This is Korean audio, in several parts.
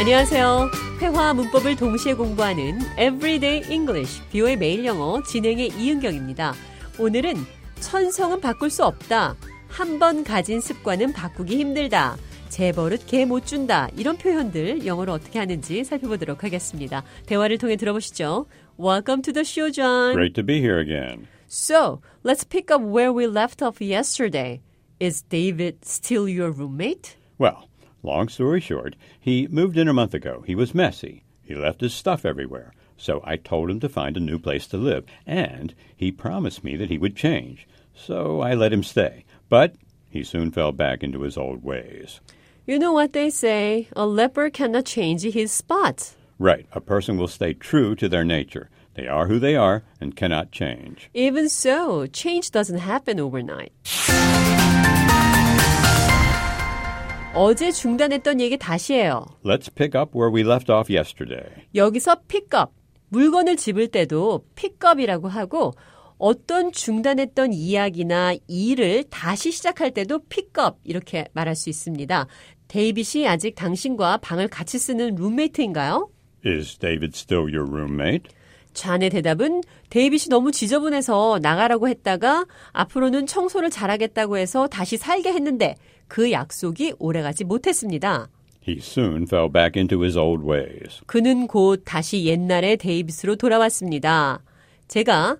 안녕하세요. 회화와 문법을 동시에 공부하는 Everyday English, 비오의 매일 영어 진행의 이은경입니다. 오늘은 천성은 바꿀 수 없다. 한 번 가진 습관은 바꾸기 힘들다. 제 버릇 개 못 준다. 이런 표현들 영어로 어떻게 하는지 살펴보도록 하겠습니다. 대화를 통해 들어보시죠. Welcome to the show, John. Great to be here again. So, let's pick up where we left off yesterday. Is David still your roommate? Well, long story short, he moved in a month ago. He was messy. He left his stuff everywhere. So I told him to find a new place to live, and he promised me that he would change. So I let him stay. But he soon fell back into his old ways. You know what they say, a leper cannot change his spots. Right, a person will stay true to their nature. They are who they are and cannot change. Even so, change doesn't happen overnight. 어제 중단했던 얘기 다시 해요. Let's pick up where we left off yesterday. 여기서 pick up, 물건을 집을 때도 pick up이라고 하고 어떤 중단했던 이야기나 일을 다시 시작할 때도 pick up 이렇게 말할 수 있습니다. 데이빗이 아직 당신과 방을 같이 쓰는 룸메이트인가요? Is David still your roommate? 좌의 대답은 데이빗이 너무 지저분해서 나가라고 했다가 앞으로는 청소를 잘하겠다고 해서 다시 살게 했는데 그 약속이 오래가지 못했습니다. He soon fell back into his old ways. 그는 곧 다시 옛날의 데이빗으로 돌아왔습니다. 제가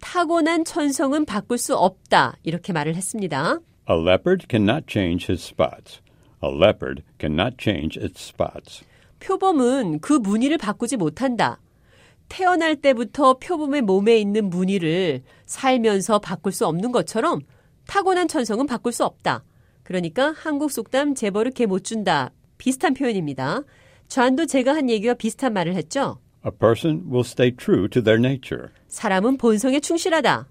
타고난 천성은 바꿀 수 없다 이렇게 말을 했습니다. A leopard cannot change his spots. A leopard cannot change its spots. 표범은 그 무늬를 바꾸지 못한다. 태어날 때부터 표범의 몸에 있는 무늬를 살면서 바꿀 수 없는 것처럼 타고난 천성은 바꿀 수 없다. 그러니까 한국 속담 재벌을 개 못 준다. 비슷한 표현입니다. 좌안도 제가 한 얘기와 비슷한 말을 했죠. A person will stay true to their nature. 사람은 본성에 충실하다.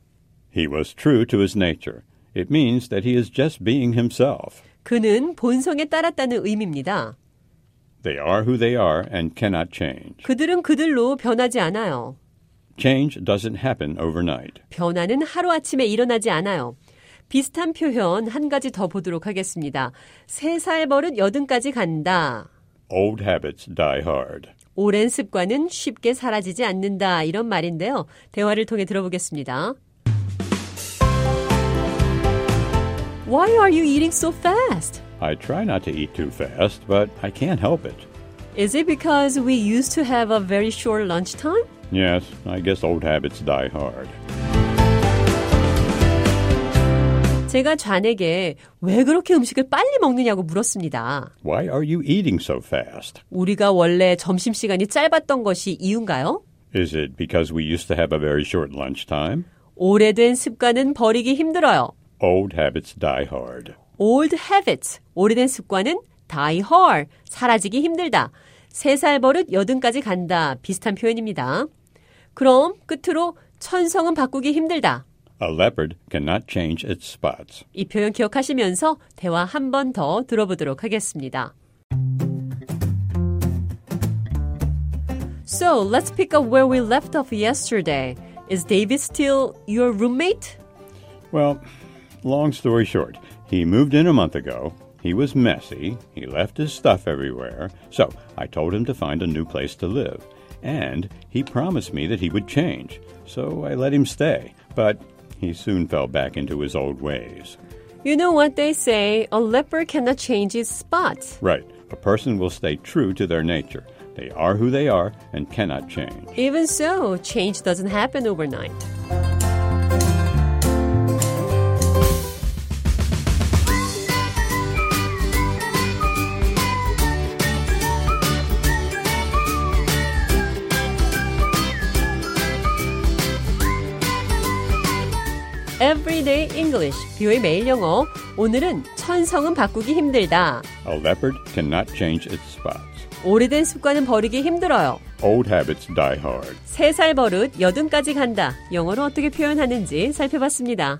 He was true to his nature. It means that he is just being himself. 그는 본성에 따랐다는 의미입니다. They are who they are and cannot change. 그들은 그들로 변하지 않아요. Change doesn't happen overnight. 변화는 하루아침에 일어나지 않아요. 비슷한 표현 한 가지 더 보도록 하겠습니다. 세 살 버릇 여든까지 간다. Old habits die hard. 오랜 습관은 쉽게 사라지지 않는다. 이런 말인데요. 대화를 통해 들어보겠습니다. Why are you eating so fast? I try not to eat too fast, but I can't help it. Is it because we used to have a very short lunch time? Yes, I guess old habits die hard. 제가 좌에게 왜 그렇게 음식을 빨리 먹느냐고 물었습니다. Why are you eating so fast? 우리가 원래 점심시간이 짧았던 것이 이유인가요? Is it because we used to have a very short lunch time? 오래된 습관은 버리기 힘들어요. Old habits die hard. Old habits, 오래된 습관은 die hard, 사라지기 힘들다. 세 살 버릇 여든까지 간다. 비슷한 표현입니다. 그럼 끝으로 천성은 바꾸기 힘들다. A leopard cannot change its spots. 이 표현 기억하시면서 대화 한 번 더 들어보도록 하겠습니다. So, let's pick up where we left off yesterday. Is David still your roommate? Well, long story short, he moved in a month ago. He was messy. He left his stuff everywhere. So I told him to find a new place to live. And he promised me that he would change. So I let him stay. But he soon fell back into his old ways. You know what they say, a leopard cannot change its spots. Right. A person will stay true to their nature. They are who they are and cannot change. Even so, change doesn't happen overnight. Everyday English, 뷰의 매일 영어. 오늘은 천성은 바꾸기 힘들다. A leopard cannot change its spots. 오래된 습관은 버리기 힘들어요. Old habits die hard. 세 살 버릇 여든까지 간다. 영어로 어떻게 표현하는지 살펴봤습니다.